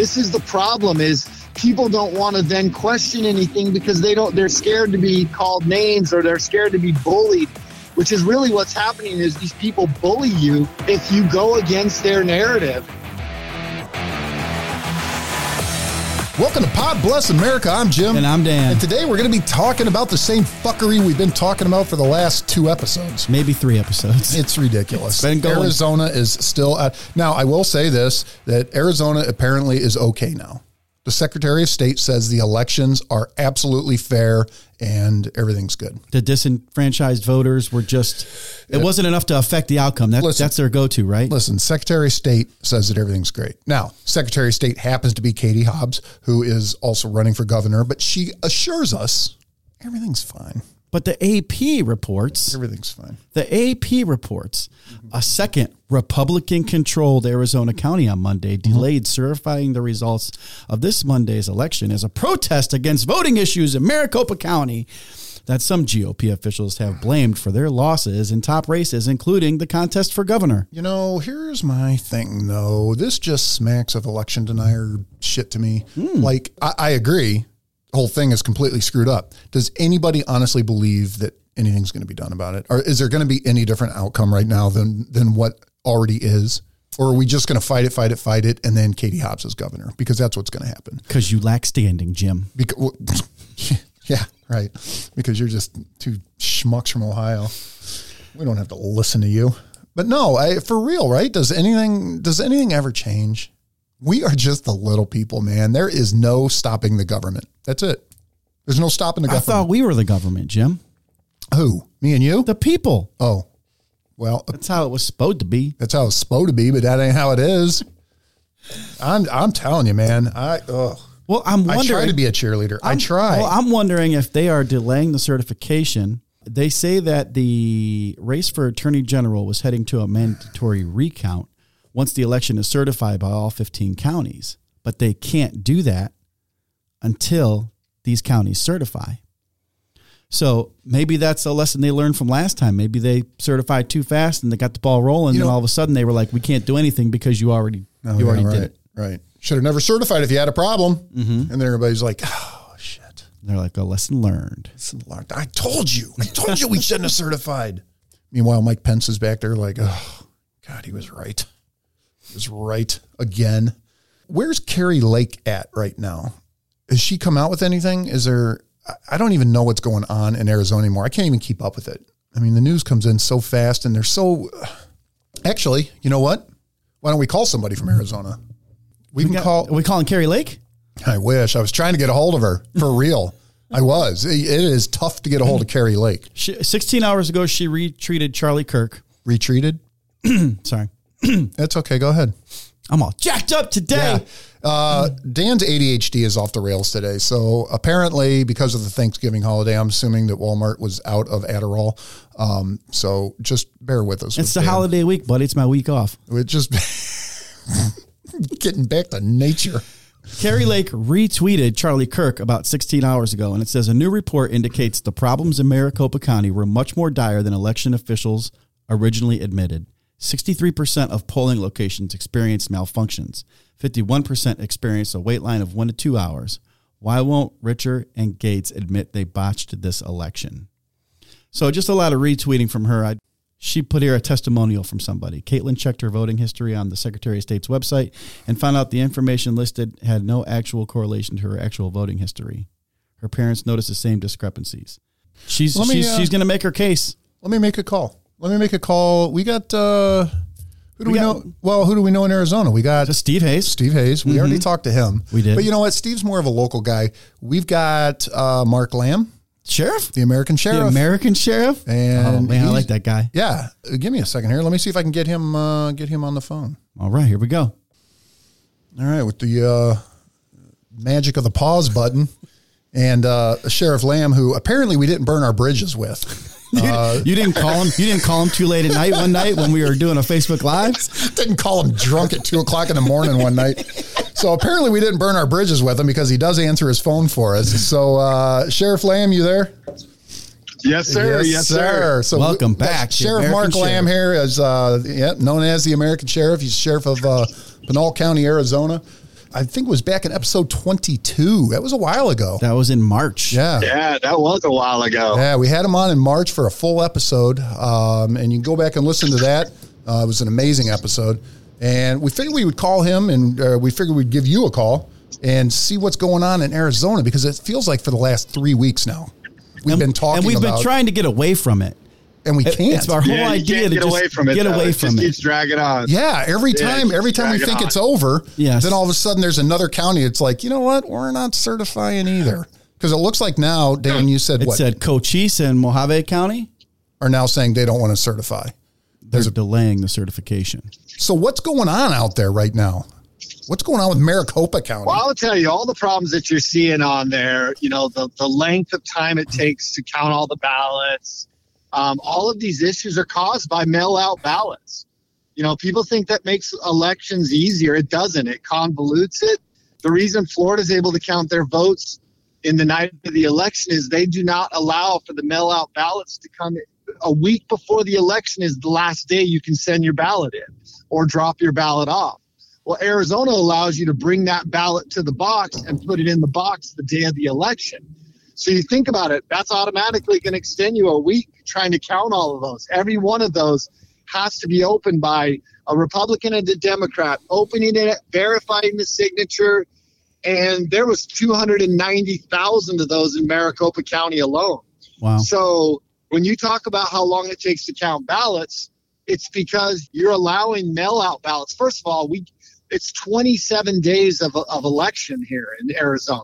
this is the problem is people don't want to then question anything because they don't they're scared to be called names or they're scared to be bullied which is really what's happening is these people bully you if you go against their narrative Welcome to Pod Bless America. I'm Jim. And I'm Dan. And today we're going to be talking about the same fuckery we've been talking about for the last two episodes. Maybe three episodes. It's ridiculous. It's been going. Arizona is still at. Now, I will say this that Arizona apparently is okay now. The Secretary of State says the elections are absolutely fair and everything's good. The disenfranchised voters were just, it wasn't enough to affect the outcome. That, Listen. that's their go to, right? Listen, Secretary of State says that everything's great. Now, Secretary of State happens to be Katie Hobbs, who is also running for governor, but she assures us everything's fine. But the AP reports, Everything's fine. the AP reports, a second Republican controlled Arizona county on Monday mm-hmm. delayed certifying the results of this Monday's election as a protest against voting issues in Maricopa County that some GOP officials have blamed for their losses in top races, including the contest for governor. You know, here's my thing though. This just smacks of election denier shit to me. Hmm. Like, I, I agree. Whole thing is completely screwed up. Does anybody honestly believe that anything's going to be done about it? Or is there going to be any different outcome right now than than what already is? Or are we just going to fight it, fight it, fight it, and then Katie Hobbs is governor? Because that's what's going to happen. Because you lack standing, Jim. Because, yeah, right. Because you're just two schmucks from Ohio. We don't have to listen to you. But no, I, for real, right? Does anything does anything ever change? We are just the little people, man. There is no stopping the government. That's it. There's no stopping the government. I thought we were the government, Jim. Who? Me and you? The people. oh, well, uh, That's how it was supposed to be. that's how it's supposed to be, but that ain't how it is. I'm I'm telling you, man. I ugh. Well, I'm I try to be a cheerleader. i I'm- try. Well, I'm wondering if they are delaying the certification. They say that the race for attorney general was heading to a mandatory recount once the election is certified by all 15 counties, but they can't do that until these counties certify. So maybe that's a lesson they learned from last time. Maybe they certified too fast and they got the ball rolling, You and know- all of a sudden they were like, "We can't do anything because you already Oh, you yeah, already right, did it." Right. Should have never certified if you had a problem. Mm-hmm. And then everybody's like, oh, shit. They're like, "A lesson learned." I told you. I told you we shouldn't have certified. Meanwhile, Mike Pence is back there like, oh, God, he was right. Was right again. Where's Kari Lake at right now? Has she come out with anything? Is there, I- don't even know what's going on in Arizona anymore. I can't even keep up with it. I mean, the news comes in so fast and they're so, actually, you know what? Why don't we call somebody from Arizona? We, can Got- call, Are we calling Kari Lake? I wish. I was trying to get a hold of her for real. I was. It it is tough to get a hold of Kari Lake. She, 16 hours ago, she retreated Charlie Kirk. Retreated? Sorry. That's okay. Go ahead. I'm all jacked up today. Uh, Dan's ADHD is off the rails today. So apparently, because of the Thanksgiving holiday, I'm assuming that Walmart was out of Adderall. Um, so just bear with us. It's with the Dan. holiday week, buddy. It's my week off. We're just getting back to nature. Kari Lake retweeted Charlie Kirk about 16 hours ago, and it says a new report indicates the problems in Maricopa County were much more dire than election officials originally admitted. 63% of polling locations experienced malfunctions. 51% experienced a wait line of one to two hours. Why won't Richer and Gates admit they botched this election? So just a lot of retweeting from her. I, she put here a testimonial from somebody. Caitlin checked her voting history on the Secretary of State's website and found out the information listed had no actual correlation to her actual voting history. Her parents noticed the same discrepancies. She's me, she's, uh, she's going to make her case. Let me make a call. Let me make a call. We got, uh, who do we, We got- know? Well, who do we know in Arizona? We got Steve Hayes. Steve Hayes. We already talked to him. We did. But you know what? Steve's more of a local guy. We've got uh, Mark Lamb, Sheriff? the American The sheriff. American sheriff? And oh, man, I like that guy. yeah. Uh, Give me a second here. Let me see if I can get him uh, get him on the phone. All right, here we go. All right, with the uh, magic of the pause button. And uh, Sheriff Lamb, who apparently we didn't burn our bridges with. You, you didn't call him. You didn't call him too late at night one night when we were doing a Facebook Live. didn't call him drunk at two o'clock in the morning one night. So apparently we didn't burn our bridges with him because he does answer his phone for us. So uh, Sheriff Lamb, you there? Yes, sir. Yes, sir. So Welcome we- back Sheriff American Mark Lamb here is uh, yeah, known as the American Sheriff. He's sheriff of uh, Pinal County, Arizona. I think it was back in episode 22. That was a while ago. That was in March. Yeah. Yeah, that was a while ago. Yeah, we had him on in March for a full episode, um, and you can go back and listen to that. Uh, it was an amazing episode, and we figured we would call him, and uh, we figured we'd give you a call and see what's going on in Arizona because it feels like for the last three weeks now we've and, been talking and we've about, been trying to get away from it. And we can't. It's our whole Yeah, idea to get just away from it. get though. away it from just it. keeps dragging on. yeah, every Yeah, time, just every time we think on. it's over, Yes. then all of a sudden there's another county. It's like, you know what? We're not certifying either because it looks like now, Dan, you said It what said Cochise and Mohave County. are now saying they don't want to certify. They're delaying the certification. So what's going on out there right now? What's going on with Maricopa County? Well, I'll tell you all the problems that you're seeing on there. You know, the, the length of time it takes to count all the ballots. Um, all of these issues are caused by mail out ballots. You know, people think that makes elections easier. It doesn't, it convolutes it. The reason Florida's able to count their votes in the night of the election is they do not allow for the mail out ballots to come a week before the election is the last day you can send your ballot in or drop your ballot off. Well, Arizona allows you to bring that ballot to the box and put it in the box the day of the election. So you think about it, that's automatically going to extend you a week trying to count all of those. Every one of those has to be opened by a Republican and a Democrat, opening it, verifying the signature, and there was 290,000 of those in Maricopa County alone. Wow. So when you talk about how long it takes to count ballots, it's because you're allowing mail out ballots. First of all, we it's 27 days of, of election here in Arizona.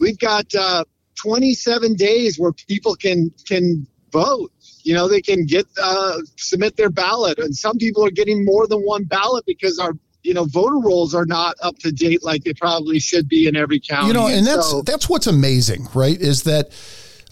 We've got uh, 27 days where people can can vote. You know, they can get uh, submit their ballot, and some people are getting more than one ballot because our you know voter rolls are not up to date like they probably should be in every county. you know, and that's so- that's what's amazing, right? Is that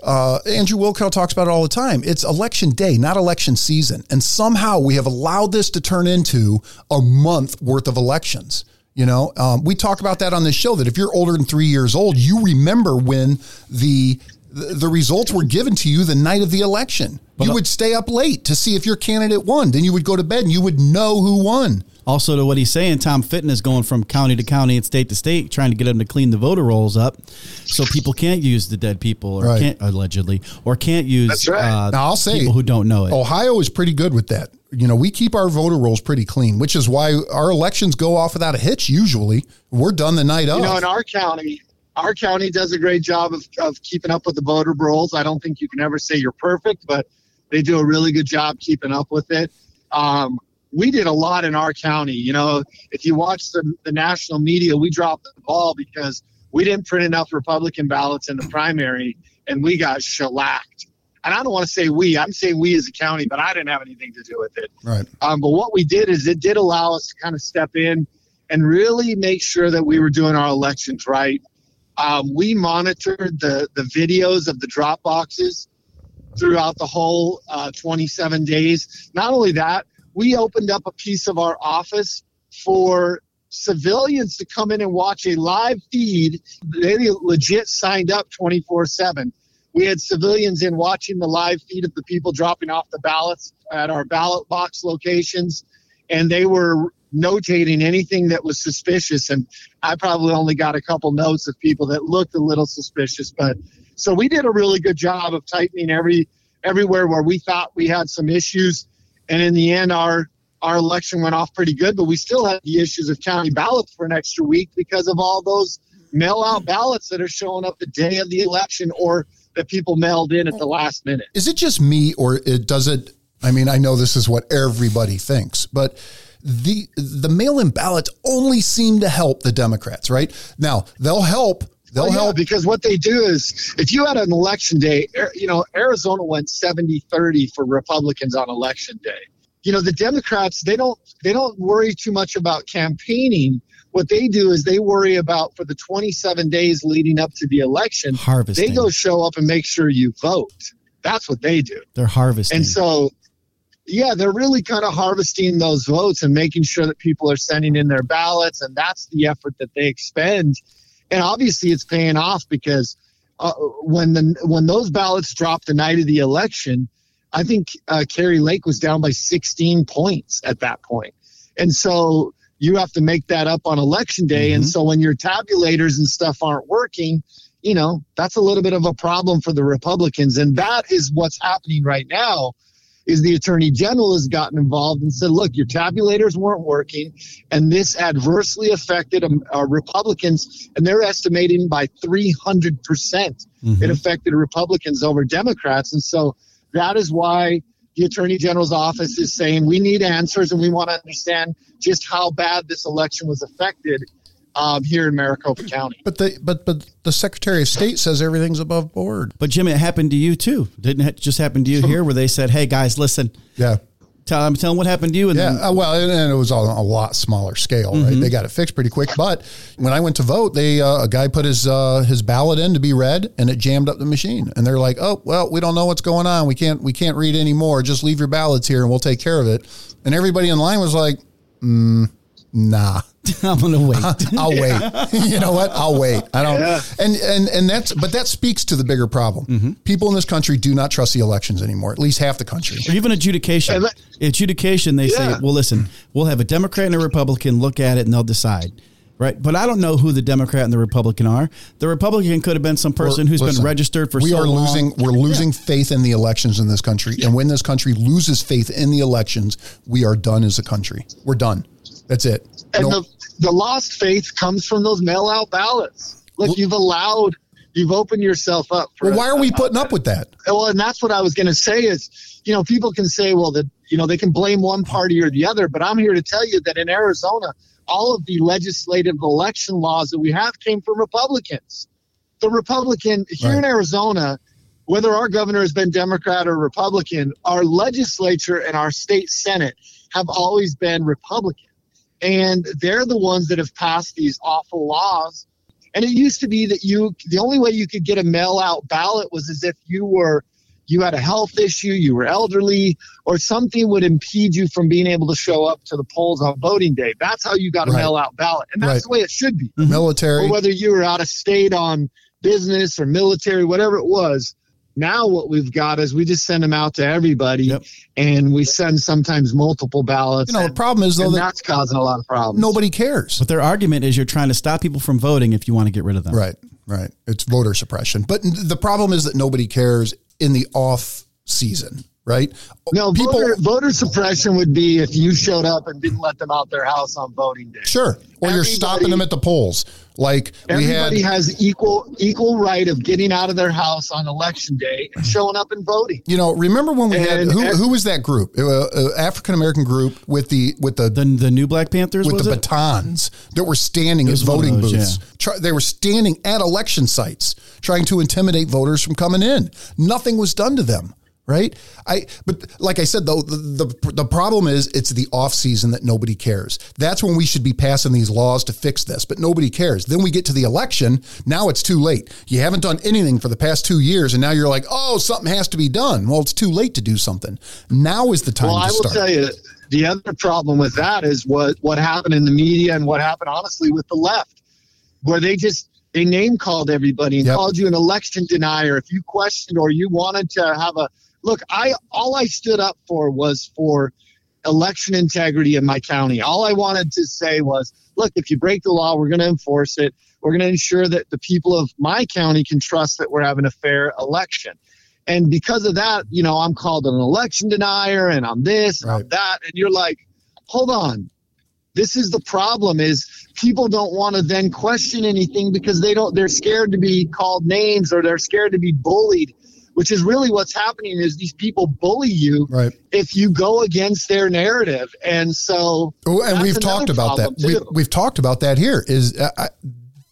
uh, Andrew Wilkow talks about it all the time. It's election day, not election season, and somehow we have allowed this to turn into a month worth of elections. You know, um, we talk about that on this show. That if you're older than three years old, you remember when the the the results were given to you the night of the election. you would stay up late to see if your candidate won. Then you would go to bed and you would know who won. Also, to what he's saying, Tom Fitton is going from county to county and state to state, trying to get them to clean the voter rolls up, so people can't use the dead people, or Right. can't allegedly, or can't use That's right. uh, Now, I'll say- people who don't know it. Ohio is pretty good with that. You know, we keep our voter rolls pretty clean, which is why our elections go off without a hitch. Usually, we're done the night of. You know, in our county, our county does a great job of, of keeping up with the voter rolls. I don't think you can ever say you're perfect, but they do a really good job keeping up with it. Um, we did a lot in our county. You know, if you watch the, the national media, we dropped the ball because we didn't print enough Republican ballots in the primary and we got shellacked. And I don't want to say we, I'm saying we as a county, but I didn't have anything to do with it. right. Um, but what we did is it did allow us to kind of step in and really make sure that we were doing our elections right. Um, we monitored the, the videos of the drop boxes throughout the whole uh, 27 days. Not only that, we opened up a piece of our office for civilians to come in and watch a live feed. They legit signed up 24 7. We had civilians in watching the live feed of the people dropping off the ballots at our ballot box locations, and they were notating anything that was suspicious. And I probably only got a couple notes of people that looked a little suspicious, but so we did a really good job of tightening every everywhere where we thought we had some issues. And in the end, our our election went off pretty good, but we still had the issues of county ballots for an extra week because of all those mail out ballots that are showing up the day of the election or that people mailed in at the last minute. Is it just me, or it does it? I mean, I know this is what everybody thinks, but the the mail-in ballots only seem to help the Democrats. Right now, they'll help. They'll Well, yeah, help. because what they do is if you had an election day, you know, Arizona went 70-30 for Republicans on election day. You know, the Democrats, they don't they don't worry too much about campaigning. What they do is they worry about for the 27 days leading up to the election, harvesting. they go show up and make sure you vote. That's what they do. They're harvesting. And so, yeah, they're really kind of harvesting those votes and making sure that people are sending in their ballots. And that's the effort that they expend. And obviously, it's paying off because uh, when the when those ballots dropped the night of the election, I think uh, Kari Lake was down by 16 points at that point. And so you have to make that up on election day. Mm-hmm. And so when your tabulators and stuff aren't working, you know, that's a little bit of a problem for the Republicans. And that is what's happening right now is the attorney general has gotten involved and said, look, your tabulators weren't working, and this adversely affected um, uh, Republicans, and they're estimating by 300 percent Mm-hmm. it affected Republicans over Democrats, and so that is why the attorney general's office is saying we need answers and we want to understand just how bad this election was affected um, here in Maricopa County. But the but but the Secretary of State says everything's above board. But Jim, it happened to you too. Didn't it just happen to you here where they said, "Hey guys, listen, Yeah. Tell I'm telling what happened to you." And Yeah, then uh, well, and, and it was on a lot smaller scale, right? They got it fixed pretty quick. But when I went to vote, they uh, a guy put his uh, his ballot in to be read, and it jammed up the machine. And they're like, "Oh, well, we don't know what's going on. We can't we can't read anymore. Just leave your ballots here, and we'll take care of it." And everybody in line was like, mm, "Nah." I'm gonna wait. I'll wait. you know what? I'll wait. I don't. And and and that's but that speaks to the bigger problem. Mm-hmm. People in this country do not trust the elections anymore. At least half the country. or even adjudication. And adjudication, they say, well, listen, we'll have a Democrat and a Republican look at it and they'll decide. Right. But I don't know who the Democrat and the Republican are. The Republican could have been some person who's Listen, been registered for we so are long. losing we're losing faith in the elections in this country and when this country loses faith in the elections we are done as a country we're done that's it And No- the, the lost faith comes from those mail out ballots. Look, Well- you've allowed, you've opened yourself up for well, why are we putting up with that well, and that's what I was going to say is, you know, people can say, well, that you know they can blame one party or the other, but I'm here to tell you that in Arizona, all of the legislative election laws that we have came from Republicans. The Republican here in Arizona, whether our governor has been Democrat or Republican, our legislature and our state senate have always been Republican, and they're the ones that have passed these awful laws. And it used to be that you the only way you could get a mail out ballot was as if you were you had a health issue, you were elderly, or something would impede you from being able to show up to the polls on voting day. That's how you got a Right. mail out ballot. And that's Right. the way it should be. military Or whether you were out of state on business or military, whatever it was. Now what we've got is we just send them out to everybody Yep. and we send sometimes multiple ballots. you know the problem is though that that's causing a lot of problems. nobody cares But their argument is you're trying to stop people from voting if you want to get rid of them. right right it's voter suppression but the problem is that nobody cares in the off season right No, people voter, voter suppression would be if you showed up and didn't let them out their house on voting day. sure or you're stopping them at the polls like we had Everybody has equal equal right of getting out of their house on election day and showing up and voting. You know, remember when we had who, and- who was that group? Uh, uh, African American group with the with the, The the new Black Panthers with was the it? batons that were standing at was one of voting those, booths. Try, they were standing at election sites trying to intimidate voters from coming in. Nothing was done to them. Right. I but like I said though the, the the problem is it's the off season that nobody cares. That's when we should be passing these laws to fix this, but nobody cares. Then we get to the election. Now it's too late. You haven't done anything for the past two years, and now you're like, oh, something has to be done. Well, it's too late to do something. Now is the time Well, I will start. tell you, the other problem with that is what what happened in the media and what happened honestly with the left, where they just they name called everybody and Yep. called you an election denier if you questioned or you wanted to have a look. I all I stood up for was for election integrity in my county. All I wanted to say was, look, if you break the law, we're going to enforce it. We're going to ensure that the people of my county can trust that we're having a fair election. And because of that, you know, I'm called an election denier and I'm this and I'm that. And you're like, hold on. This is the problem is people don't want to then question anything because they don't they're scared to be called names or they're scared to be bullied, which is really what's happening is these people bully you Right. if you go against their narrative. And so Oh, and we've talked about that. We, too. we've talked about that here. Is uh, I,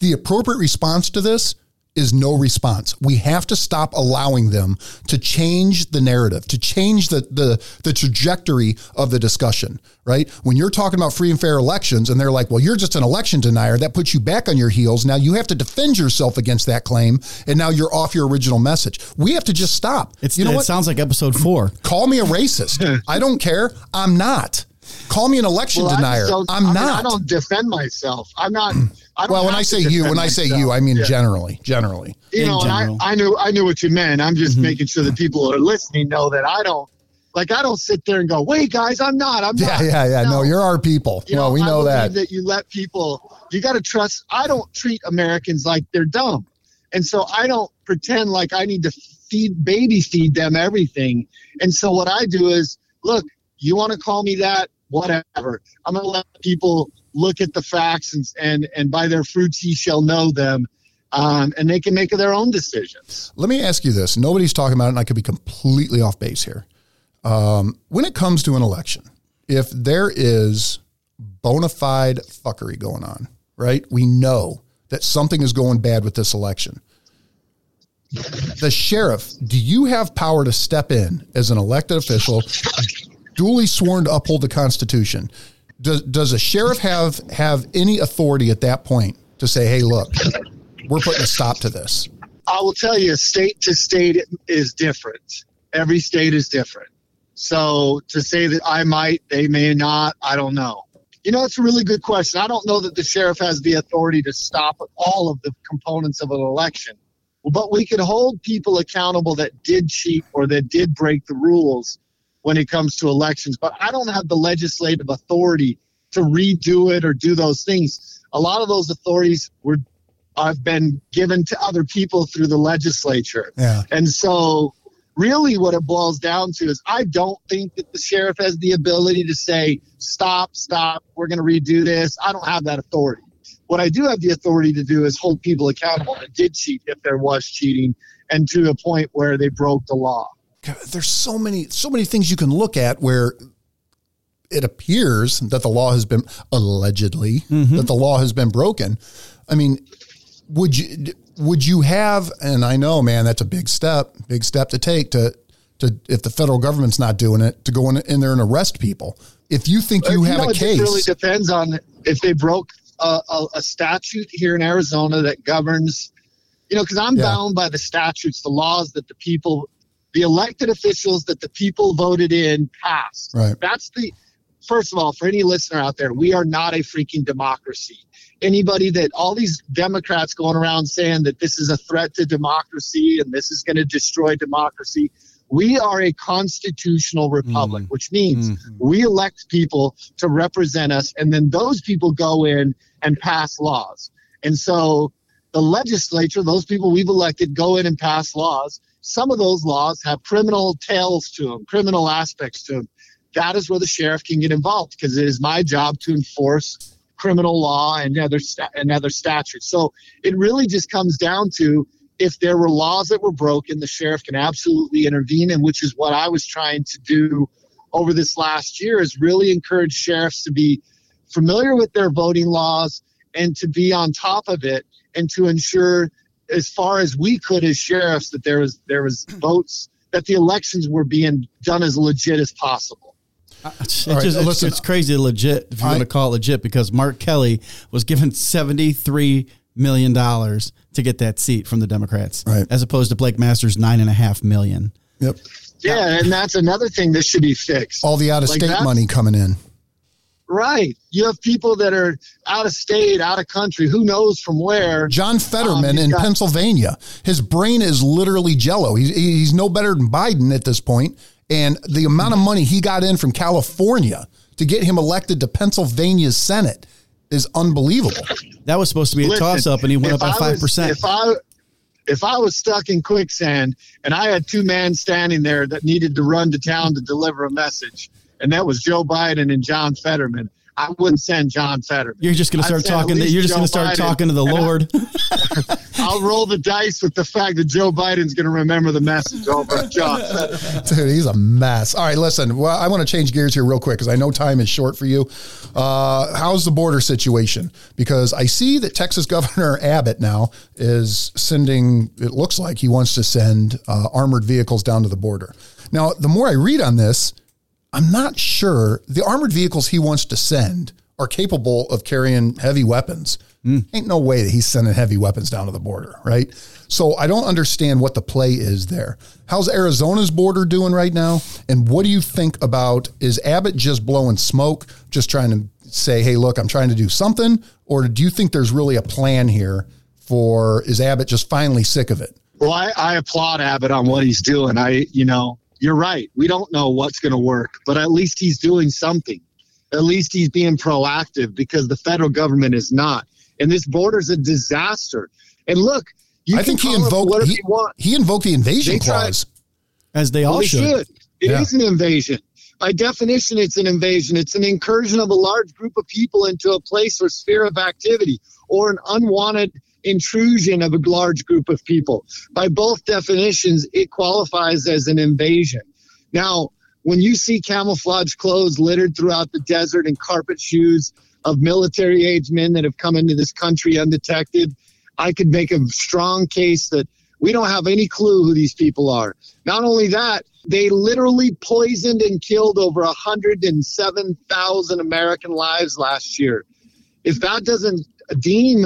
the appropriate response to this is no response. We have to stop allowing them to change the narrative, to change the the the trajectory of the discussion. Right? When you're talking about free and fair elections, and they're like, "Well, you're just an election denier," that puts you back on your heels. Now you have to defend yourself against that claim, and now you're off your original message. We have to just stop. It's, you know it what? sounds like episode four. Call me a racist. I don't care. I'm not. Call me an election Well, denier. just don't- I'm I mean, not. I don't defend myself. I'm not. I don't well, when I say you, defend when I say you, I mean Yeah. generally, generally. you in know, and general. I, I knew I knew what you meant. I'm just mm-hmm. making sure that people who are listening know that I don't Like I don't sit there and go, "Wait, guys, I'm not. I'm Yeah, not." yeah, yeah. yeah. No, you're our people. You well, we I know believe that. you let people. You got to trust. I don't treat Americans like they're dumb, and so I don't pretend like I need to feed baby feed them everything. And so what I do is, look, you want to call me that, whatever. I'm gonna let people look at the facts and and and by their fruits ye shall know them. Um, and they can make their own decisions. Let me ask you this. Nobody's talking about it, and I could be completely off base here. Um, when it comes to an election, if there is bona fide fuckery going on, right? We know that something is going bad with this election. The sheriff, do you have power to step in as an elected official, duly sworn to uphold the Constitution? Does, does a sheriff have have any authority at that point to say, "Hey, look, we're putting a stop to this"? I will tell you, state to state is different. Every state is different. So to say that I might, they may not, I don't know. You know, it's a really good question. I don't know that the sheriff has the authority to stop all of the components of an election, but we could hold people accountable that did cheat or that did break the rules when it comes to elections. But I don't have the legislative authority to redo it or do those things. A lot of those authorities were I've been given to other people through the legislature. Yeah. And so, really, what it boils down to is I don't think that the sheriff has the ability to say, stop, stop, we're going to redo this. I don't have that authority. What I do have the authority to do is hold people accountable that did cheat if there was cheating and to a point where they broke the law. God, there's so many so many things you can look at where it appears that the law has been allegedly mm-hmm. that the law has been broken. I mean, would you would you have and I know man that's a big step, big step to take to to if the federal government's not doing it to go in, in there and arrest people. If you think you have know, a it case really depends on if they broke a, a, a statute here in Arizona that governs, you know, because I'm Yeah. bound by the statutes, the laws that the people, the elected officials that the people voted in passed. Right. That's the, first of all, for any listener out there, we are not a freaking democracy. Anybody that, all these Democrats going around saying that this is a threat to democracy and this is going to destroy democracy. We are a constitutional republic, mm. which means mm-hmm. we elect people to represent us, and then those people go in and pass laws. And so the legislature, those people we've elected, go in and pass laws. Some of those laws have criminal tails to them, criminal aspects to them. That is where the sheriff can get involved because it is my job to enforce criminal law and other sta- and other statutes. So it really just comes down to if there were laws that were broken, the sheriff can absolutely intervene, and which is what I was trying to do over this last year is really encourage sheriffs to be familiar with their voting laws and to be on top of it and to ensure as far as we could as sheriffs that there was there was votes that the elections were being done as legit as possible. Uh, it's, All right, just, listen, it's crazy legit if you want to call it legit because Mark Kelly was given seventy three million dollars to get that seat from the Democrats, Right. As opposed to Blake Masters nine and a half million. Yep. Yeah, and that's another thing that should be fixed. All the out of Like state that's- money coming in. Right. You have people that are out of state, out of country, who knows from where. John Fetterman um, you've in got- Pennsylvania. His brain is literally jello. He's, he's no better than Biden at this point. And the amount of money he got in from California to get him elected to Pennsylvania's Senate is unbelievable. That was supposed to be a Listen, toss up, and he went up by I five was- percent. If I if I was stuck in quicksand and I had two men standing there that needed to run to town to deliver a message, and that was Joe Biden and John Fetterman, I wouldn't send John Fetterman. You're just going to start talking. To, you're just going to start Biden, talking to the and I- Lord. I'll roll the dice with the fact that Joe Biden's going to remember the message over John Fetterman. Dude, he's a mess. All right, listen. Well, I want to change gears here real quick because I know time is short for you. Uh, how's the border situation? Because I see that Texas Governor Abbott now is sending. It looks like he wants to send uh, armored vehicles down to the border. Now, the more I read on this, I'm not sure the armored vehicles he wants to send are capable of carrying heavy weapons. Hmm. Ain't no way that he's sending heavy weapons down to the border, right? So I don't understand what the play is there. How's Arizona's border doing right now? And what do you think about is Abbott just blowing smoke, just trying to say, hey, look, I'm trying to do something? Or do you think there's really a plan here for is Abbott just finally sick of it? Well, I, I applaud Abbott on what he's doing. I, you know, you're right. We don't know what's going to work, but at least he's doing something. At least he's being proactive because the federal government is not. And this border's a disaster. And look, you I can think he call it invoked whatever he, you want. he invoked the invasion They tried- clause. As they all Well, they should. It is Yeah. an invasion. By definition, it's an invasion. It's an incursion of a large group of people into a place or sphere of activity, or an unwanted intrusion of a large group of people. By both definitions, it qualifies as an invasion. Now, when you see camouflage clothes littered throughout the desert and carpet shoes of military age men that have come into this country undetected, I could make a strong case that we don't have any clue who these people are. Not only that, they literally poisoned and killed over 107,000 American lives last year. If that doesn't deem,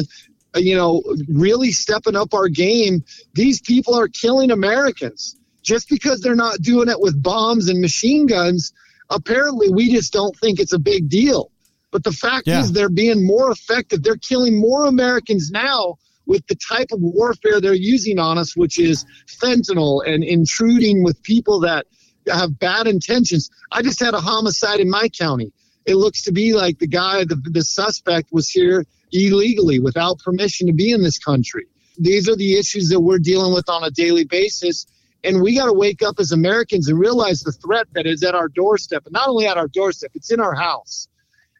you know, really stepping up our game, these people are killing Americans. Just because they're not doing it with bombs and machine guns, apparently we just don't think it's a big deal. But the fact Yeah. is, they're being more effective. They're killing more Americans now with the type of warfare they're using on us, which is fentanyl and intruding with people that have bad intentions. I just had a homicide in my county. It looks to be like the guy, the, the suspect, was here illegally without permission to be in this country. These are the issues that we're dealing with on a daily basis. And we got to wake up as Americans and realize the threat that is at our doorstep. And not only at our doorstep, it's in our house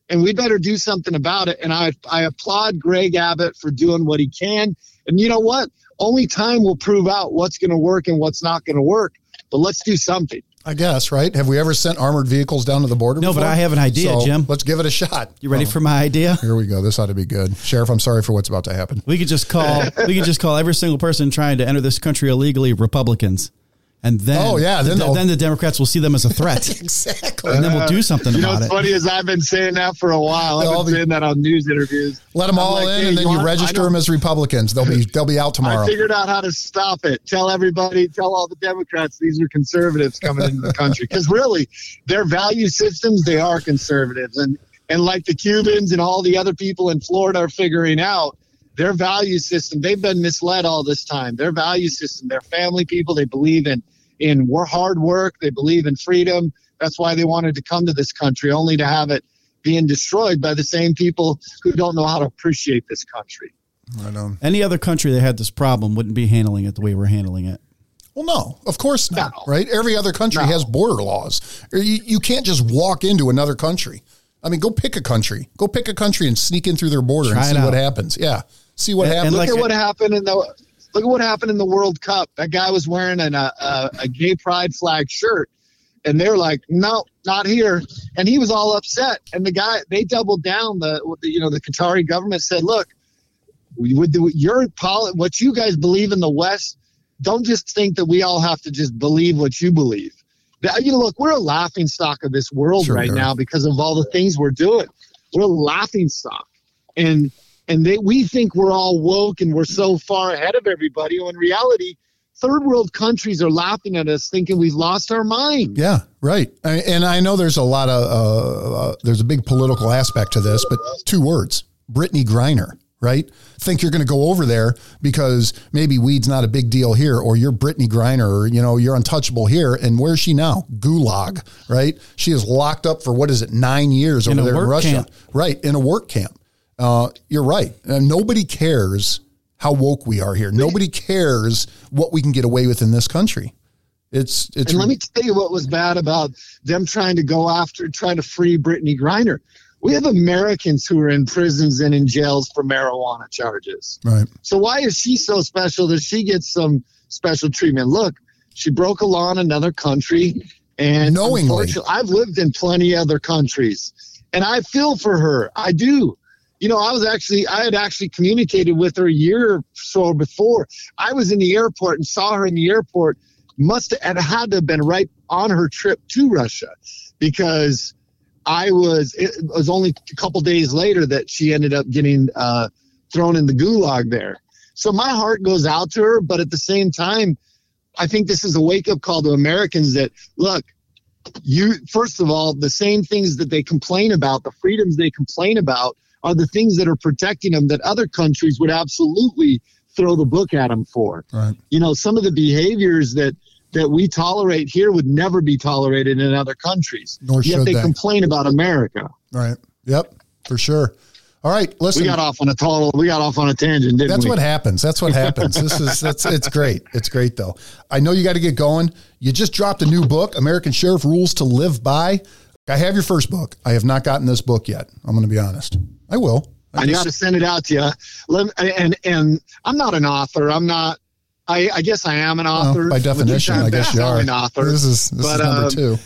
and we better do something about it. And I, I applaud Greg Abbott for doing what he can. And you know what? Only time will prove out what's going to work and what's not going to work. But let's do something. I guess, right? Have we ever sent armored vehicles down to the border? No, but? I have an idea, So, Jim. Let's give it a shot. You ready Oh, for my idea? Here we go. This ought to be good. Sheriff, I'm sorry for what's about to happen. We could just call we could just call every single person trying to enter this country illegally Republicans. And then Oh, yeah, then then, they'll- then the Democrats will see them as a threat. Exactly. and then we'll do something You know about what's it. funny as I've been saying that for a while. I've been the- saying that on news interviews. Let them I'm all like, in, hey, and then you want- I register them as Republicans. They'll be they'll be out tomorrow. I figured out how to stop it. Tell everybody, tell all the Democrats these are conservatives coming into the country. Because really, their value systems, they are conservatives. And and like the Cubans and all the other people in Florida are figuring out, their value system, they've been misled all this time. Their value system, they're family people, they believe in in war, hard work, they believe in freedom. That's why they wanted to come to this country, only to have it being destroyed by the same people who don't know how to appreciate this country. I know. Any other country that had this problem wouldn't be handling it the way we're handling it. Well, no, of course not. No. Right? Every other country No. has border laws. Er, you, you can't just walk into another country. I mean, go pick a country. Go pick a country and sneak in through their border Try and it see what happens. Yeah, see what And- and happens. like- look at what happened in the look at what happened in the World Cup. That guy was wearing an, a, a a gay pride flag shirt, and they're like, "No, not here." And he was all upset. And the guy they doubled down. The, the you know the Qatari government said, "Look, with do your poli- what you guys believe in the West. Don't just think that we all have to just believe what you believe." That, you know, look, we're a laughing stock of this world Sure right now because of all the things we're doing. We're a laughing stock, and and they, we think we're all woke and we're so far ahead of everybody. When in reality, third world countries are laughing at us, thinking we've lost our mind. Yeah, right. I- And I know there's a lot of uh, uh, there's a big political aspect to this, but two words: Brittney Griner. Right? Think you're going to go over there because maybe weed's not a big deal here, or you're Brittney Griner, or you know you're untouchable here. And where's she now? Gulag. Right? She is locked up for what is it? Nine years In over there in Russia. camp. Right? In a work camp. Uh, you're right. And nobody cares how woke we are here. Nobody cares what we can get away with in this country. It's it's And let me tell you what was bad about them trying to go after, trying to free Brittney Griner. We have Americans who are in prisons and in jails for marijuana charges. right. So why is she so special that she gets some special treatment? Look, she broke a law in another country, and Knowingly. I've lived in plenty other countries, and I feel for her. I do. You know, I was actually I had actually communicated with her a year or so before. I was in the airport and saw her in the airport. Must have had to have been right on her trip to Russia, because I was. It was only a couple days later that she ended up getting. Uh, thrown in the gulag there. So my heart goes out to her, but at the same time, I think this is a wake up call to Americans that look, you first of all, the same things that they complain about, the freedoms they complain about, are the things that are protecting them that other countries would absolutely throw the book at them for. Right. You know, some of the behaviors that that we tolerate here would never be tolerated in other countries. Nor Yet should they they. complain about America. Right. Yep. For sure. All right. Listen. We got off on a total. We got off on a tangent, didn't That's we? what happens. That's what happens. This is that's it's great. It's great though. I know you got to get going. You just dropped a new book, American Sheriff Rules to Live By. I have your first book. I have not gotten this book yet. I'm going to be honest. I will. I got to send it out to you. Let, and and I'm not an author. I'm not. I, I guess I am an author. Well, by definition, I guess you are. An author. This is this But, is number um, two.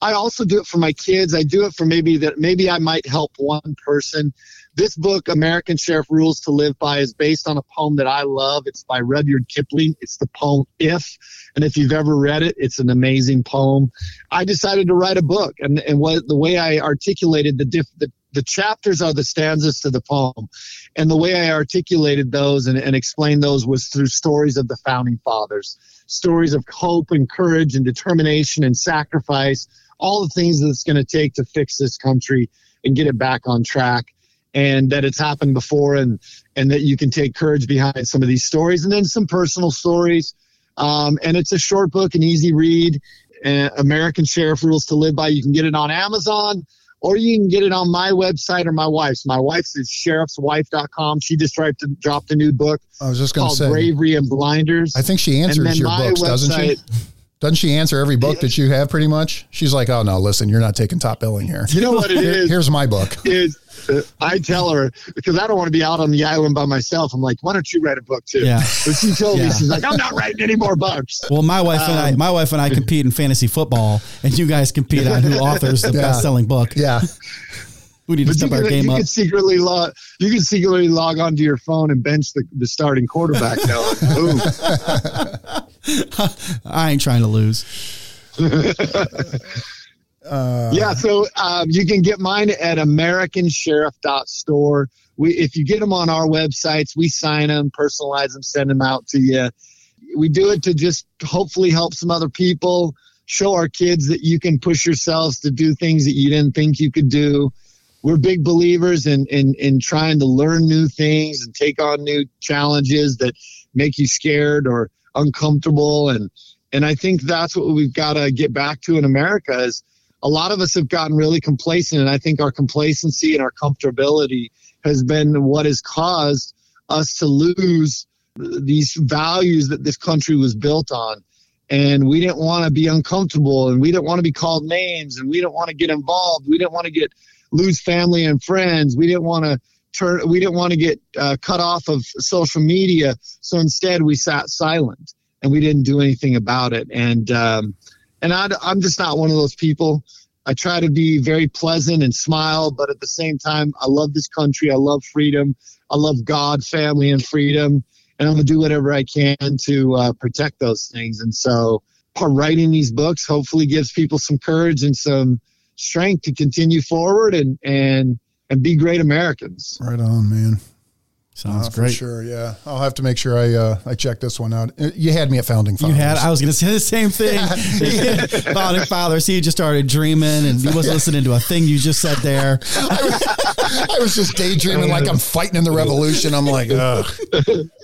I also do it for my kids. I do it for maybe that maybe I might help one person. This book, American Sheriff Rules to Live By, is based on a poem that I love. It's by Rudyard Kipling. It's the poem If. And if you've ever read it, it's an amazing poem. I decided to write a book. And, and what the way I articulated the, diff, the the chapters are the stanzas to the poem. And the way I articulated those and, and explained those was through stories of the founding fathers, stories of hope and courage and determination and sacrifice, all the things that it's going to take to fix this country and get it back on track. And that it's happened before, and and that you can take courage behind some of these stories, and then some personal stories. Um, and it's a short book, an easy read. Uh, American Sheriff Rules to Live By. You can get it on Amazon or you can get it on my website or my wife's. My wife's is sheriffswife.com. She just tried to dropped a new book I was just going to called say. Bravery and Blinders. I think she answers your books, doesn't she? Website- Doesn't she answer every book that you have pretty much? She's like, oh, no, listen, you're not taking top billing here. You know what it Here- is? Here's my book. is uh, I tell her because I don't want to be out on the island by myself. I'm like, why don't you write a book too? Yeah. But she told me she's like, I'm not writing any more books. Well, my wife and I, Um, my wife and I compete in fantasy football, and you guys compete on who authors the Yeah. best-selling book. Yeah. We need to But you step our can, game you up. can secretly log you can secretly log onto your phone and bench the, the starting quarterback now. Boom. I ain't trying to lose. yeah, so um, you can get mine at AmericanSheriff.store. We, if you get them on our websites, we sign them, personalize them, send them out to you. We do it to just hopefully help some other people, show our kids that you can push yourselves to do things that you didn't think you could do. We're big believers in, in, in trying to learn new things and take on new challenges that make you scared or uncomfortable. And, and I think that's what we've got to get back to in America is a lot of us have gotten really complacent. And I think our complacency and our comfortability has been what has caused us to lose these values that this country was built on. And we didn't want to be uncomfortable and we didn't want to be called names and we didn't want to get involved. We didn't want to get lose family and friends. We didn't want to turn, we didn't want to get uh, cut off of social media. So instead we sat silent and we didn't do anything about it. And, um, and I, I'm just not one of those people. I try to be very pleasant and smile, but at the same time, I love this country. I love freedom. I love God, family, and freedom. And I'm going to do whatever I can to uh, protect those things. And so, writing these books hopefully gives people some courage and some strength to continue forward and and and be great Americans. Right on, man. Sounds Uh, For great. sure. Yeah. I'll have to make sure I uh, I check this one out. Uh, You had me at Founding You Fathers. had. I was going to say the same thing. Founding fathers. He just started dreaming, and he wasn't listening to a thing you just said there. I was just daydreaming like I'm fighting in the revolution. I'm like, ugh,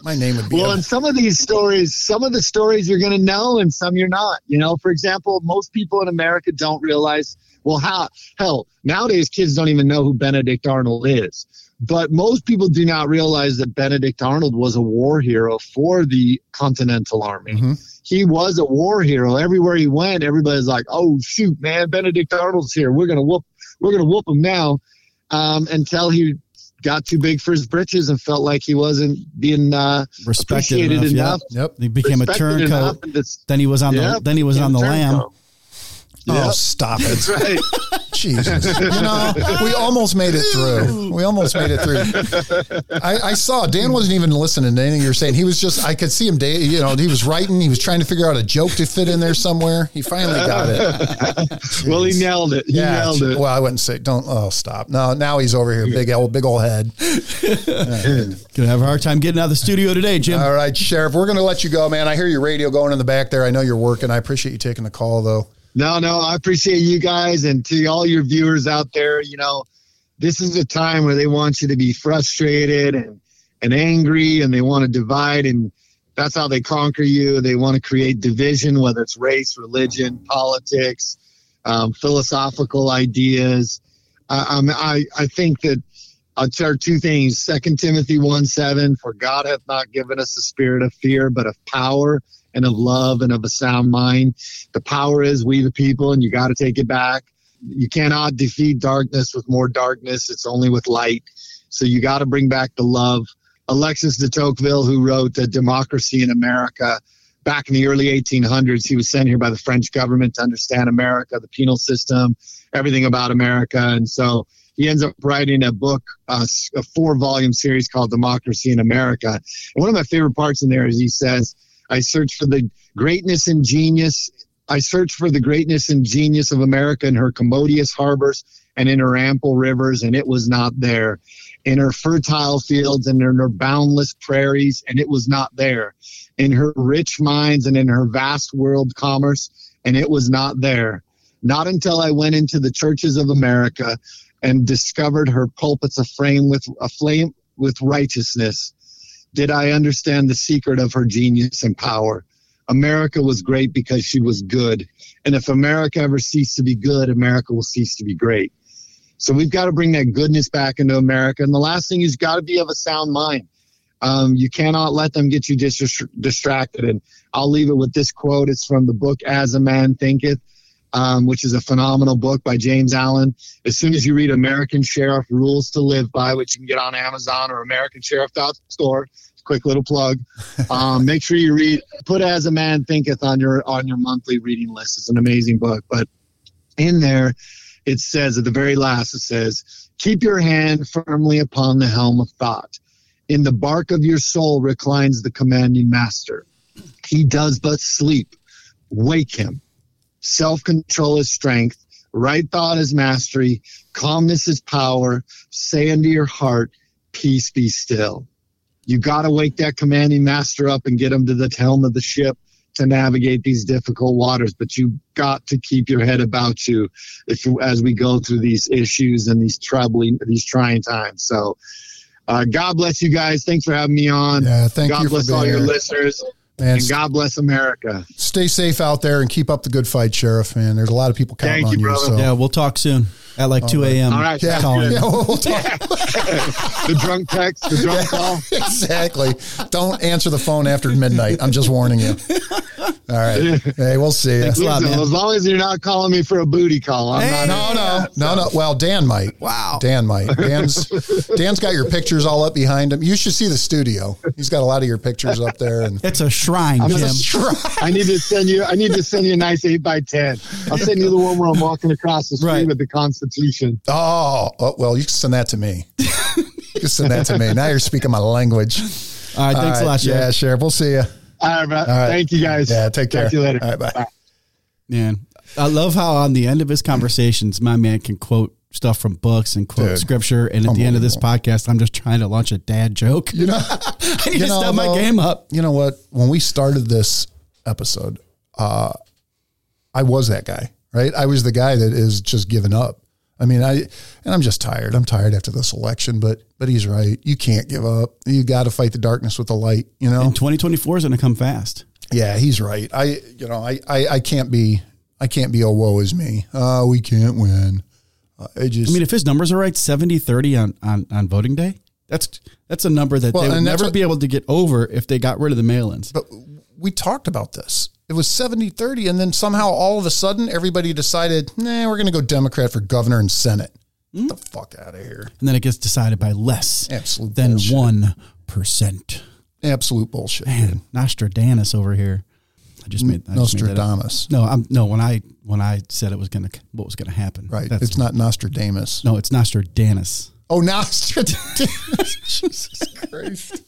my name would be. Well, and some of these stories, some of the stories you're going to know, and some you're not. You know, for example, most people in America don't realize. Well, how hell nowadays kids don't even know who Benedict Arnold is. But most people do not realize that Benedict Arnold was a war hero for the Continental Army. Mhm. He was a war hero. Everywhere he went, everybody's like, "Oh shoot, man, Benedict Arnold's here. We're gonna whoop. We're gonna whoop him now." Um, until he got too big for his britches and felt like he wasn't being uh, Respected appreciated enough. enough. Yeah. Yep. He became a turncoat. Then he was on the. Then he was on the lamb. turncoat. Oh, stop it. That's right. Jesus. You know, we almost made it through. We almost made it through. I, I saw Dan wasn't even listening to anything you were saying. He was just, I could see him, da- you know, he was writing. He was trying to figure out a joke to fit in there somewhere. He finally got it. well, he nailed it. He Yeah. nailed it. Well, I wouldn't say, don't, oh, stop. No, now he's over here, big old, big old head. Gonna have a hard time getting out of the studio today, Jim. All right, Sheriff, we're going to let you go, man. I hear your radio going in the back there. I know you're working. I appreciate you taking the call, though. No, no, I appreciate you guys and to all your viewers out there. You know, this is a time where they want you to be frustrated and, and angry and they want to divide and That's how they conquer you. They want to create division, whether it's race, religion, politics, um, philosophical ideas. I, I, I think that I'll share two things. Second Timothy 1 7, for God hath not given us a spirit of fear, but of power and of love and of a sound mind. The power is we the people, and you got to take it back. You cannot defeat darkness with more darkness. It's only with light. So you got to bring back the love. Alexis de Tocqueville, who wrote the Democracy in America back in the early 1800s, he was sent here by the French government to understand America, the penal system, everything about America. And so he ends up writing a book, uh, a four volume series called Democracy in America. And one of my favorite parts in there is he says, I search for the greatness and genius. I search for the greatness and genius of America in her commodious harbors and in her ample rivers, and it was not there. In her fertile fields and in her boundless prairies, and it was not there. In her rich mines and in her vast world commerce, and it was not there. Not until I went into the churches of America and discovered her pulpits aflame with aflame with righteousness did I understand the secret of her genius and power. America was great because she was good. And if America ever ceased to be good, America will cease to be great. So we've got to bring that goodness back into America. And the last thing is got to be of a sound mind. Um, you cannot let them get you dis- distracted. And I'll leave it with this quote. It's from the book As a Man Thinketh, um, which is a phenomenal book by James Allen. As soon as you read American Sheriff Rules to Live By, which you can get on Amazon or American Sheriff AmericanSheriff.store, quick little plug. Um, make sure you read "Put As a Man Thinketh" on your on your monthly reading list. It's an amazing book. But in there, it says at the very last, it says, "Keep your hand firmly upon the helm of thought. In the bark of your soul reclines the commanding master. He does but sleep. Wake him. Self control is strength. Right thought is mastery. Calmness is power. Say unto your heart, Peace be still. You got to wake that commanding master up and get him to the helm of the ship to navigate these difficult waters. But you got to keep your head about you if as we go through these issues and these troubling, these trying times. So, uh, God bless you guys. Thanks for having me on. Yeah, thank God you. bless all your listeners. Man, and God bless America. Stay safe out there and keep up the good fight, Sheriff. Man, there's a lot of people counting Thank on you. you so. Yeah, we'll talk soon at like 2 a.m. All right. Yeah, yeah, we'll talk. the drunk text, the drunk call. exactly. Don't answer the phone after midnight. I'm just warning you. All right. Hey, we'll see. Listen, lot, man. as long as you're not calling me for a booty call, I'm Hey. not. No, no, no, no. Well, Dan might. Wow. Dan might. Dan's Dan's got your pictures all up behind him. You should see the studio. He's got a lot of your pictures up there, and It's a shrine, I'm Jim. gonna I need to send you. I need to send you a nice eight by ten. I'll send you the one where I'm walking across the street Right. with the Constitution. oh, oh, well, you can send that to me. You can send that to me. Now you're speaking my language. All right, thanks All a lot, Sheriff. Yeah, Sheriff. We'll see you. All right, bro. right. Thank you guys. Yeah, take care. Talk to you later. All right, bye. Man, I love how on the end of his conversations, my man can quote stuff from books and quote Dude, scripture. And at the end of this podcast, I'm just trying to launch a dad joke. You know, I need to know, step my game up. You know what? When we started this episode, uh, I was that guy, right? I was the guy that is just giving up. I mean, I and I'm just tired. I'm tired after this election, but but he's right. You can't give up. You got to fight the darkness with the light. You know. And 2024 is going to come fast. Yeah, he's right. I you know I I, I can't be I can't be a woe is me. Uh, we can't win. Uh, I just I mean, if his numbers are right, 70 30 on, on, on voting day, that's that's a number that Well, they would never what- be able to get over if they got rid of the mail ins. but we talked about this. It was 70 30, and then somehow all of a sudden everybody decided, nah, we're going to go Democrat for governor and Senate. Get the fuck out of here. And then it gets decided by less Absolute than bullshit. 1%. Absolute bullshit. Man, Nostradamus over here. I just made, I just made. Nostradamus. No, I'm no. When I when I said it was gonna what was gonna happen, Right. That's, it's not Nostradamus. no, it's Nostradamus. Oh, Nostradamus. Jesus Christ.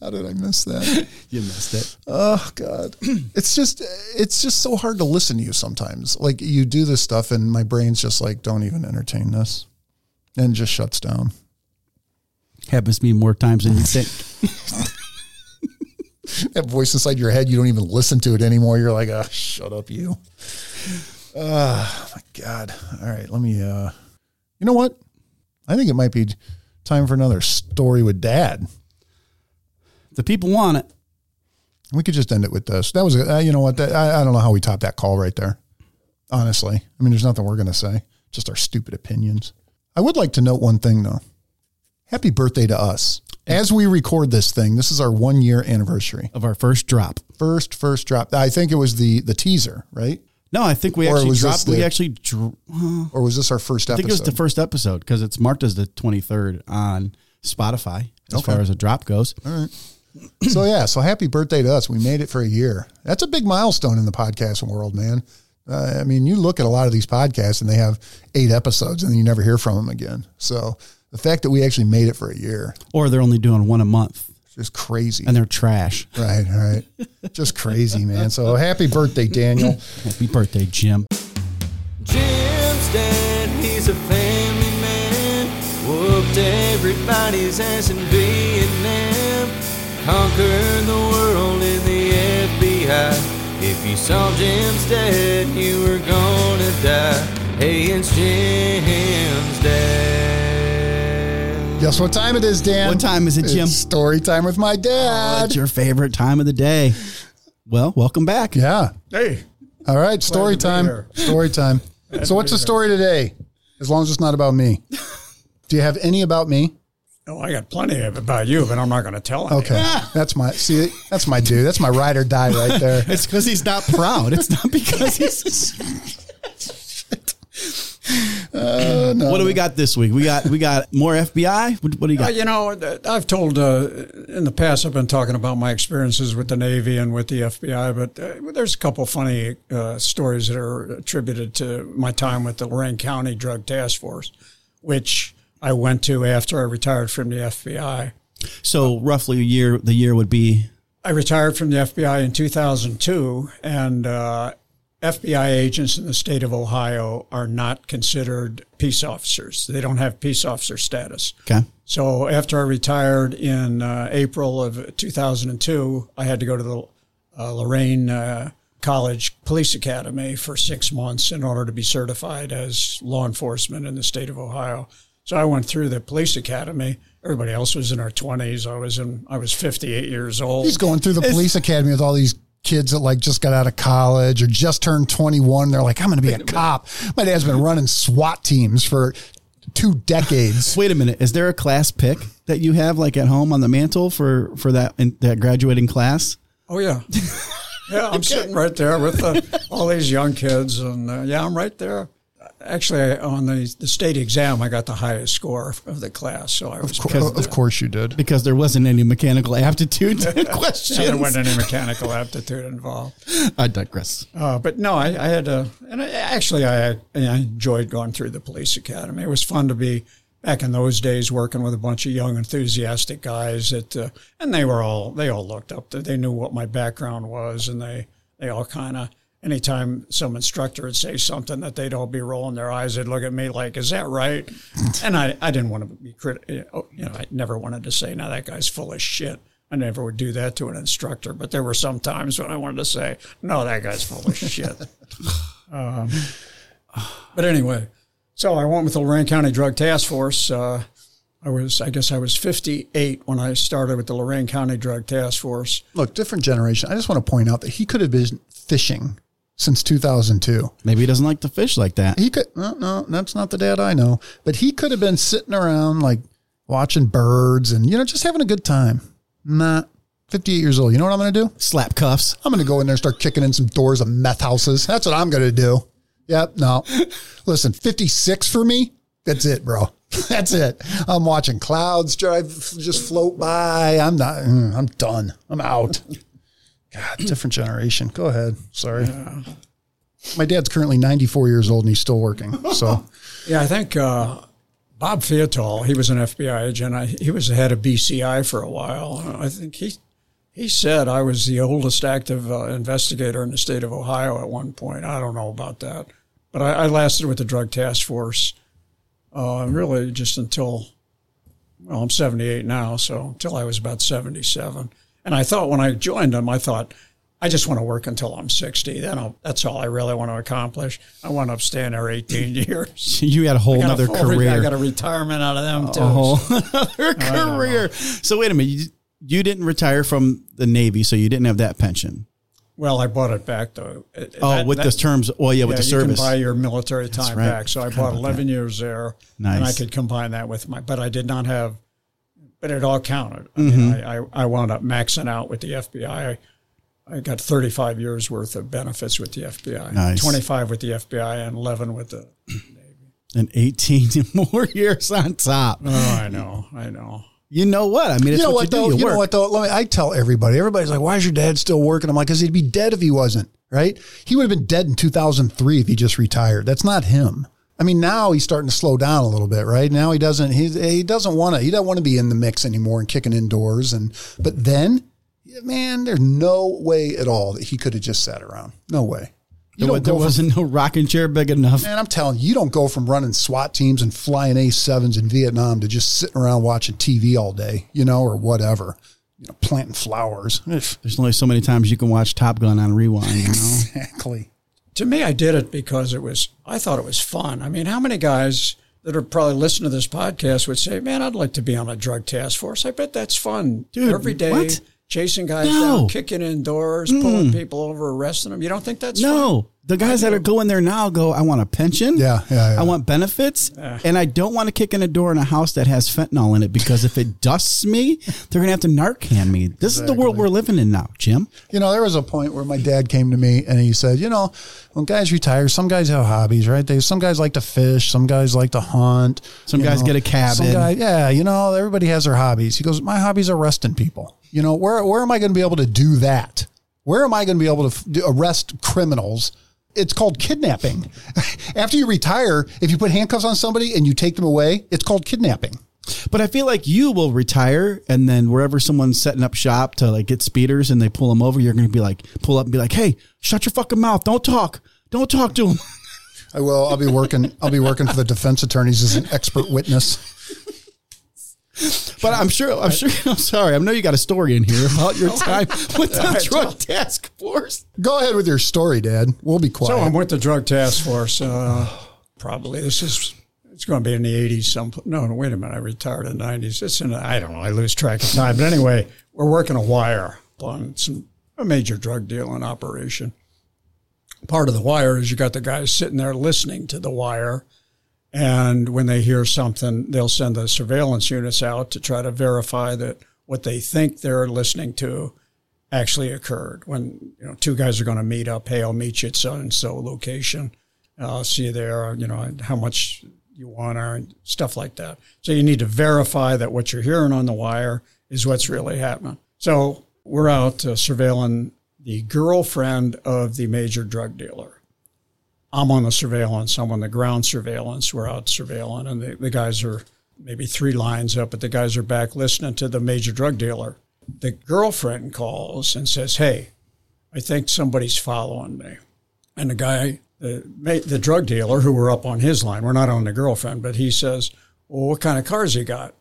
How did I miss that? You missed it. Oh God, it's just it's just so hard to listen to you sometimes. Like you do this stuff, and my brain's just like, don't even entertain this, and just shuts down. Happens to me more times than you think. That voice inside your head, you don't even listen to it anymore. You're like, ah, shut up, you. Oh my God. All right, let me. uh You know what? I think it might be time for another story with Dad. The people want it. We could just end it with this. That was, uh, you know what? That, I, I don't know how we top that call right there. Honestly, I mean, there's nothing we're going to say. Just our stupid opinions. I would like to note one thing though. Happy birthday to us. As we record this thing, this is our one year anniversary. Of our first drop. First, first drop. I think it was the the teaser, right? No, I think we Or actually dropped. we actually. Or was this our first I episode? think it was the first episode because it's marked as the 23rd on Spotify as Okay. far as a drop goes. so yeah, so happy birthday to us. We made it for a year. That's a big milestone in the podcasting world, man. Uh, I mean, you look at a lot of these podcasts and they have eight episodes and you never hear from them again. So the fact that we actually made it for a year Or they're only doing one a month is just crazy. and they're trash. right, right. just crazy, man. So happy birthday, Daniel. Happy birthday, Jim. Jim's dad, he's a family man. Whooped everybody's ass in Vietnam. Conquered the world in the FBI. If you saw Jim's dad, you were gonna die. Hey, it's Jim's dad. Guess what time it is, Dan? What time is it, Jim? It's story time with my dad. Oh, what's your favorite time of the day? Well, welcome back. yeah. Hey, All right, story time. here. Story time. So what's the story today? As long as it's not about me. Do you have any about me? Oh, I got plenty of about you, but I'm not going to tell any. Okay, that's my see. That's my dude. That's my ride or die right there. It's because he's not proud. It's not because he's. What do we got this week? We got we got more FBI. What, what do you Uh, got? you know, I've told uh, in the past. I've been talking about my experiences with the Navy and with the FBI, but uh, there's a couple funny uh, stories that are attributed to my time with the Lorain County Drug Task Force, which I went to after I retired from the FBI. So roughly a year. The year would be I retired from the FBI in 2002, and uh, FBI agents in the state of Ohio are not considered peace officers. They don't have peace officer status. okay. So after I retired in uh, April of 2002, I had to go to the uh, Lorain uh, College Police Academy for six months in order to be certified as law enforcement in the state of Ohio. So I went through the police academy. Everybody else was in their 20s. I was in. I was 58 years old. He's going through the police academy with all these kids that like just got out of college or just turned 21. They're like, I'm going to be a cop. My dad's been running SWAT teams for two decades. Wait a minute. Is there a class pick that you have like at home on the mantle for for that in, that graduating class? Oh yeah, yeah. I'm sitting right there with uh, all these young kids, and uh, yeah, I'm right there. Actually, on the, the state exam, I got the highest score of the class, so I was. Of, of course you did. Because there wasn't any mechanical aptitude I there wasn't any mechanical aptitude involved. I digress. Uh, but no, I, I had a, and I, actually, I, I enjoyed going through the police academy. It was fun to be back in those days working with a bunch of young, enthusiastic guys that, uh, and they were all, they all looked up to, they knew what my background was, and they, they all kind of, anytime some instructor would say something that they'd all be rolling their eyes, they'd look at me like, is that right? and I, I didn't want to be critical, you know, I never wanted to say, now that guy's full of shit. I never would do that to an instructor, but there were some times when I wanted to say, no, that guy's full of shit. um, but anyway, so I went with the Lorain County Drug Task Force. Uh, I was, I guess I was 58 when I started with the Lorain County Drug Task Force. Look, different generation. I just want to point out that he could have been fishing since 2002. Maybe he doesn't like to fish like that. He could, no, no, that's not the dad I know, but he could have been sitting around like watching birds and, you know, just having a good time. Not 58 years old. You know what I'm going to do? Slap cuffs. I'm going to go in there and start kicking in some doors of meth houses. That's what I'm going to do. Yep. No. Listen, 56 for me. That's it, bro. That's it. I'm watching clouds drive, just float by. I'm not, mm, I'm done. I'm out. God, different generation. Go ahead. Sorry. My dad's currently 94 years old and he's still working. So, Yeah, I think uh, Bob Theotol, he was an FBI agent. I, he was the head of BCI for a while. I think he he said I was the oldest active uh, investigator in the state of Ohio at one point. I don't know about that, but I, I lasted with the Drug Task Force uh, really just until well, I'm 78 now, so until I was about 77. And I thought when I joined them, I thought. I just want to work until I'm 60. Then I'll, that's all I really want to accomplish. I want to staying there 18 years. You had a whole other career. I got a retirement out of them too. a whole other career. So wait a minute. You, you didn't retire from the Navy, so you didn't have that pension. Well, I bought it back though. It- Oh, that- with that- the terms, well, yeah, with yeah, the you service. can buy your military time right. back. So I bought 11 years there, and I could combine that with my. But I did not have. But it all counted. I Mm-hmm. mean, I, I, I wound up maxing out with the FBI. I, I got 35 years worth of benefits with the FBI. Nice. 25 with the FBI and 11 with the. Navy. And 18 more years on top. Oh, I know, I know. You know what? I mean, it's you know what, what, you do. though? You, You, work. know what though? Let me, I tell everybody. Everybody's like, "Why is your dad still working?" I'm like, "Cause he'd be dead if he wasn't." Right? He would have been dead in 2003 if he just retired. That's not him. I mean, now he's starting to slow down a little bit, right? Now he doesn't. He he doesn't want to. He doesn't want to be in the mix anymore and kicking indoors. And but then, man, there's no way at all that he could have just sat around. No way. You there, there from wasn't no rocking chair big enough. Man, I'm telling you, you don't go from running SWAT teams and flying A7s in Vietnam to just sitting around watching TV all day, you know, or whatever. You know, planting flowers. There's only so many times you can watch Top Gun on rewind. You know, Exactly. To me, I did it because it was. I thought it was fun. I mean, how many guys that are probably listening to this podcast would say, "Man, I'd like to be on a drug task force." I bet that's fun. Dude, every day what? chasing guys No. down, kicking indoors, pulling mm. people over, arresting them. You don't think that's fun? No, the guys that are going there now go. I want a pension. Yeah, yeah, yeah. I want benefits, and I don't want to kick in a door in a house that has fentanyl in it because if it dusts me, they're gonna have to Narcan me. This is the world we're living in now, Jim. You know, there was a point where my dad came to me and he said, you know, when guys retire, some guys have hobbies, right? They some guys like to fish, some guys like to hunt, Some you guys get a cabin. Some guy, yeah, you know, everybody has their hobbies. He goes, my hobbies are arresting people. You know, where where am I going to be able to do that? Where am I going to be able to f- arrest criminals? It's called kidnapping. After you retire, if you put handcuffs on somebody and you take them away, it's called kidnapping. But I feel like you will retire, and then wherever someone's setting up shop to like get speeders, and they pull them over, you're gonna be like, pull up and be like, "Hey, shut your fucking mouth! Don't talk! Don't talk to them." I will. I'll be working. I'll be working for the defense attorneys as an expert witness. But I'm sure, I'm sure, I'm sorry. I know you got a story in here about your time with the drug task force. Go ahead with your story, Dad. We'll be quiet. So I'm with the drug task force. Uh, probably this is it's going to be in the 80s. Some no, no, wait a minute. I retired in the 90s. It's in the, I don't know. I lose track of time. But anyway, we're working a wire on some a major drug dealing operation. Part of the wire is you got the guys sitting there listening to the wire, and when they hear something, they'll send the surveillance units out to try to verify that what they think they're listening to actually occurred. When you know two guys are going to meet up, hey, I'll meet you at so and so location. I'll see you there. You know how much you want or stuff like that. So you need to verify that what you're hearing on the wire is what's really happening. So we're out uh, surveilling the girlfriend of the major drug dealer. I'm on the surveillance. I'm on the ground surveillance. We're out surveilling, and the, the guys are maybe three lines up, but the guys are back listening to the major drug dealer. The girlfriend calls and says, Hey, I think somebody's following me. And the guy, the, the drug dealer, who we're up on his line, we're not on the girlfriend, but he says, Well, what kind of cars he got?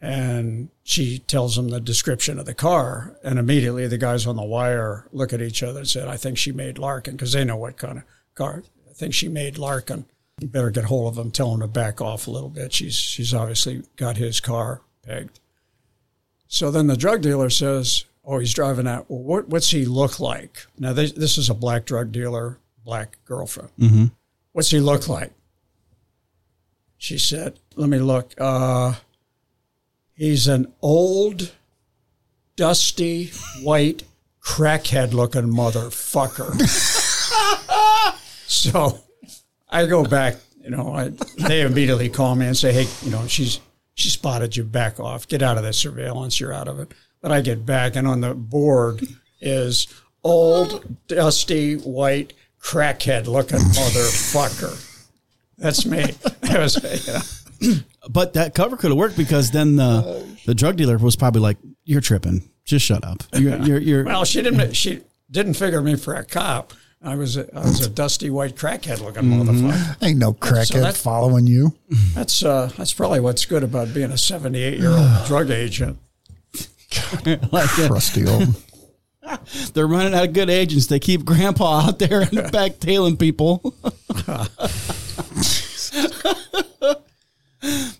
And she tells him the description of the car. And immediately the guys on the wire look at each other and said, I think she made Larkin because they know what kind of car. I think she made Larkin. You better get hold of him, tell him to back off a little bit. She's, she's obviously got his car pegged. So then the drug dealer says, Oh, he's driving that. Well, what, what's he look like? Now, this, this is a black drug dealer, black girlfriend. What's he look like? She said, Let me look. Uh, he's an old, dusty, white, crackhead looking motherfucker. so I go back, you know, I, they immediately call me and say, Hey, you know, she's, she spotted you, back off, get out of that surveillance, you're out of it. But I get back, and on the board is old, dusty, white, crackhead looking motherfucker. That's me. That was, you know. But that cover could have worked because then the the drug dealer was probably like, "You're tripping. Just shut up. You're you're, you're Well, she didn't. She didn't figure me for a cop. I was a, I was a dusty white crackhead looking motherfucker. Ain't no crackhead that- following you. That's uh, that's probably what's good about being a 78 year old drug agent. like uh, Rusty old. they're running out of good agents. They keep Grandpa out there in the back tailing people."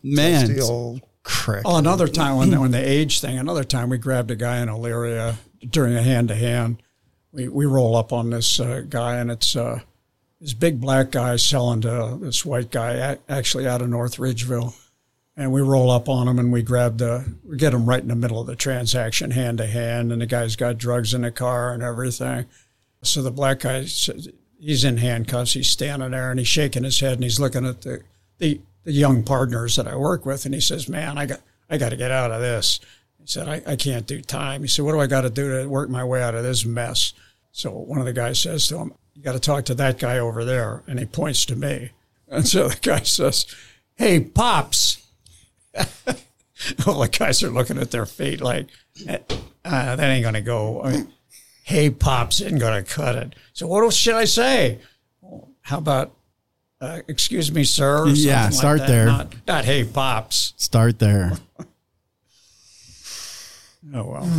Man, Rusty old. Crack. Oh, another time when when the age thing. Another time we grabbed a guy in Elyria during a hand to hand. We we roll up on this uh, guy and it's uh, this big black guy selling to this white guy actually out of North Ridgeville, and we roll up on him and we grab the we get him right in the middle of the transaction hand to hand, and the guy's got drugs in the car and everything. So the black guy he's in handcuffs. He's standing there and he's shaking his head and he's looking at the the, the young partners that I work with, and he says, "Man, I got I got to get out of this." He said, I, "I can't do time." He said, "What do I got to do to work my way out of this mess?" So one of the guys says to him, "You got to talk to that guy over there," and he points to me, and so the guy says, "Hey, pops." All the guys are looking at their feet like, uh, that ain't going to go. I mean, hey, pops isn't going to cut it. So what else should I say? Well, how about, uh, excuse me, sir? Yeah, like start that. there. Not, not hey, pops. Start there. Oh, well.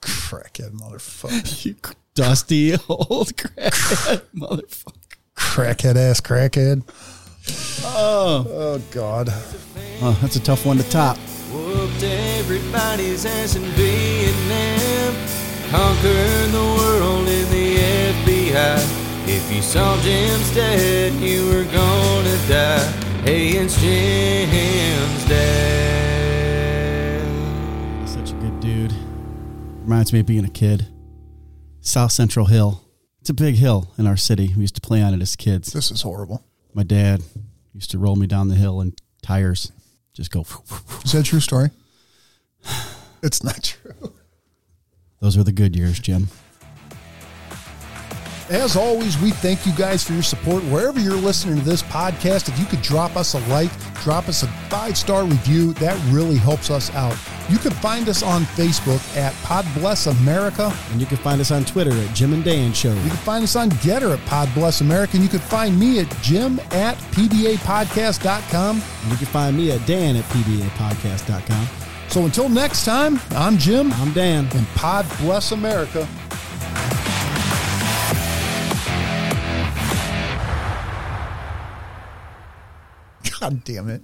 Crackhead motherfucker. you dusty old crackhead motherfucker. crackhead ass crackhead. Oh. Oh God. Oh, that's a tough one to top. Whooped everybody's ass in Vietnam. Conquered the world in the FBI. If you saw Jim's dead, you were gonna die. Hey, it's Jim's dad. Reminds me of being a kid. South Central Hill. It's a big hill in our city. We used to play on it as kids. This is horrible. My dad used to roll me down the hill in tires. Just go. Is that a true story? It's not true. Those were the good years, Jim. As always, we thank you guys for your support wherever you're listening to this podcast. If you could drop us a like, drop us a five star review, that really helps us out. You can find us on Facebook at Pod Bless America. And you can find us on Twitter at Jim and Dan Show. You can find us on Gettr at Pod Bless America. And you can find me at Jim at PBApodcast.com. And you can find me at Dan at PBApodcast.com. So until next time, I'm Jim I'm Dan. and Pod Bless America. God damn it.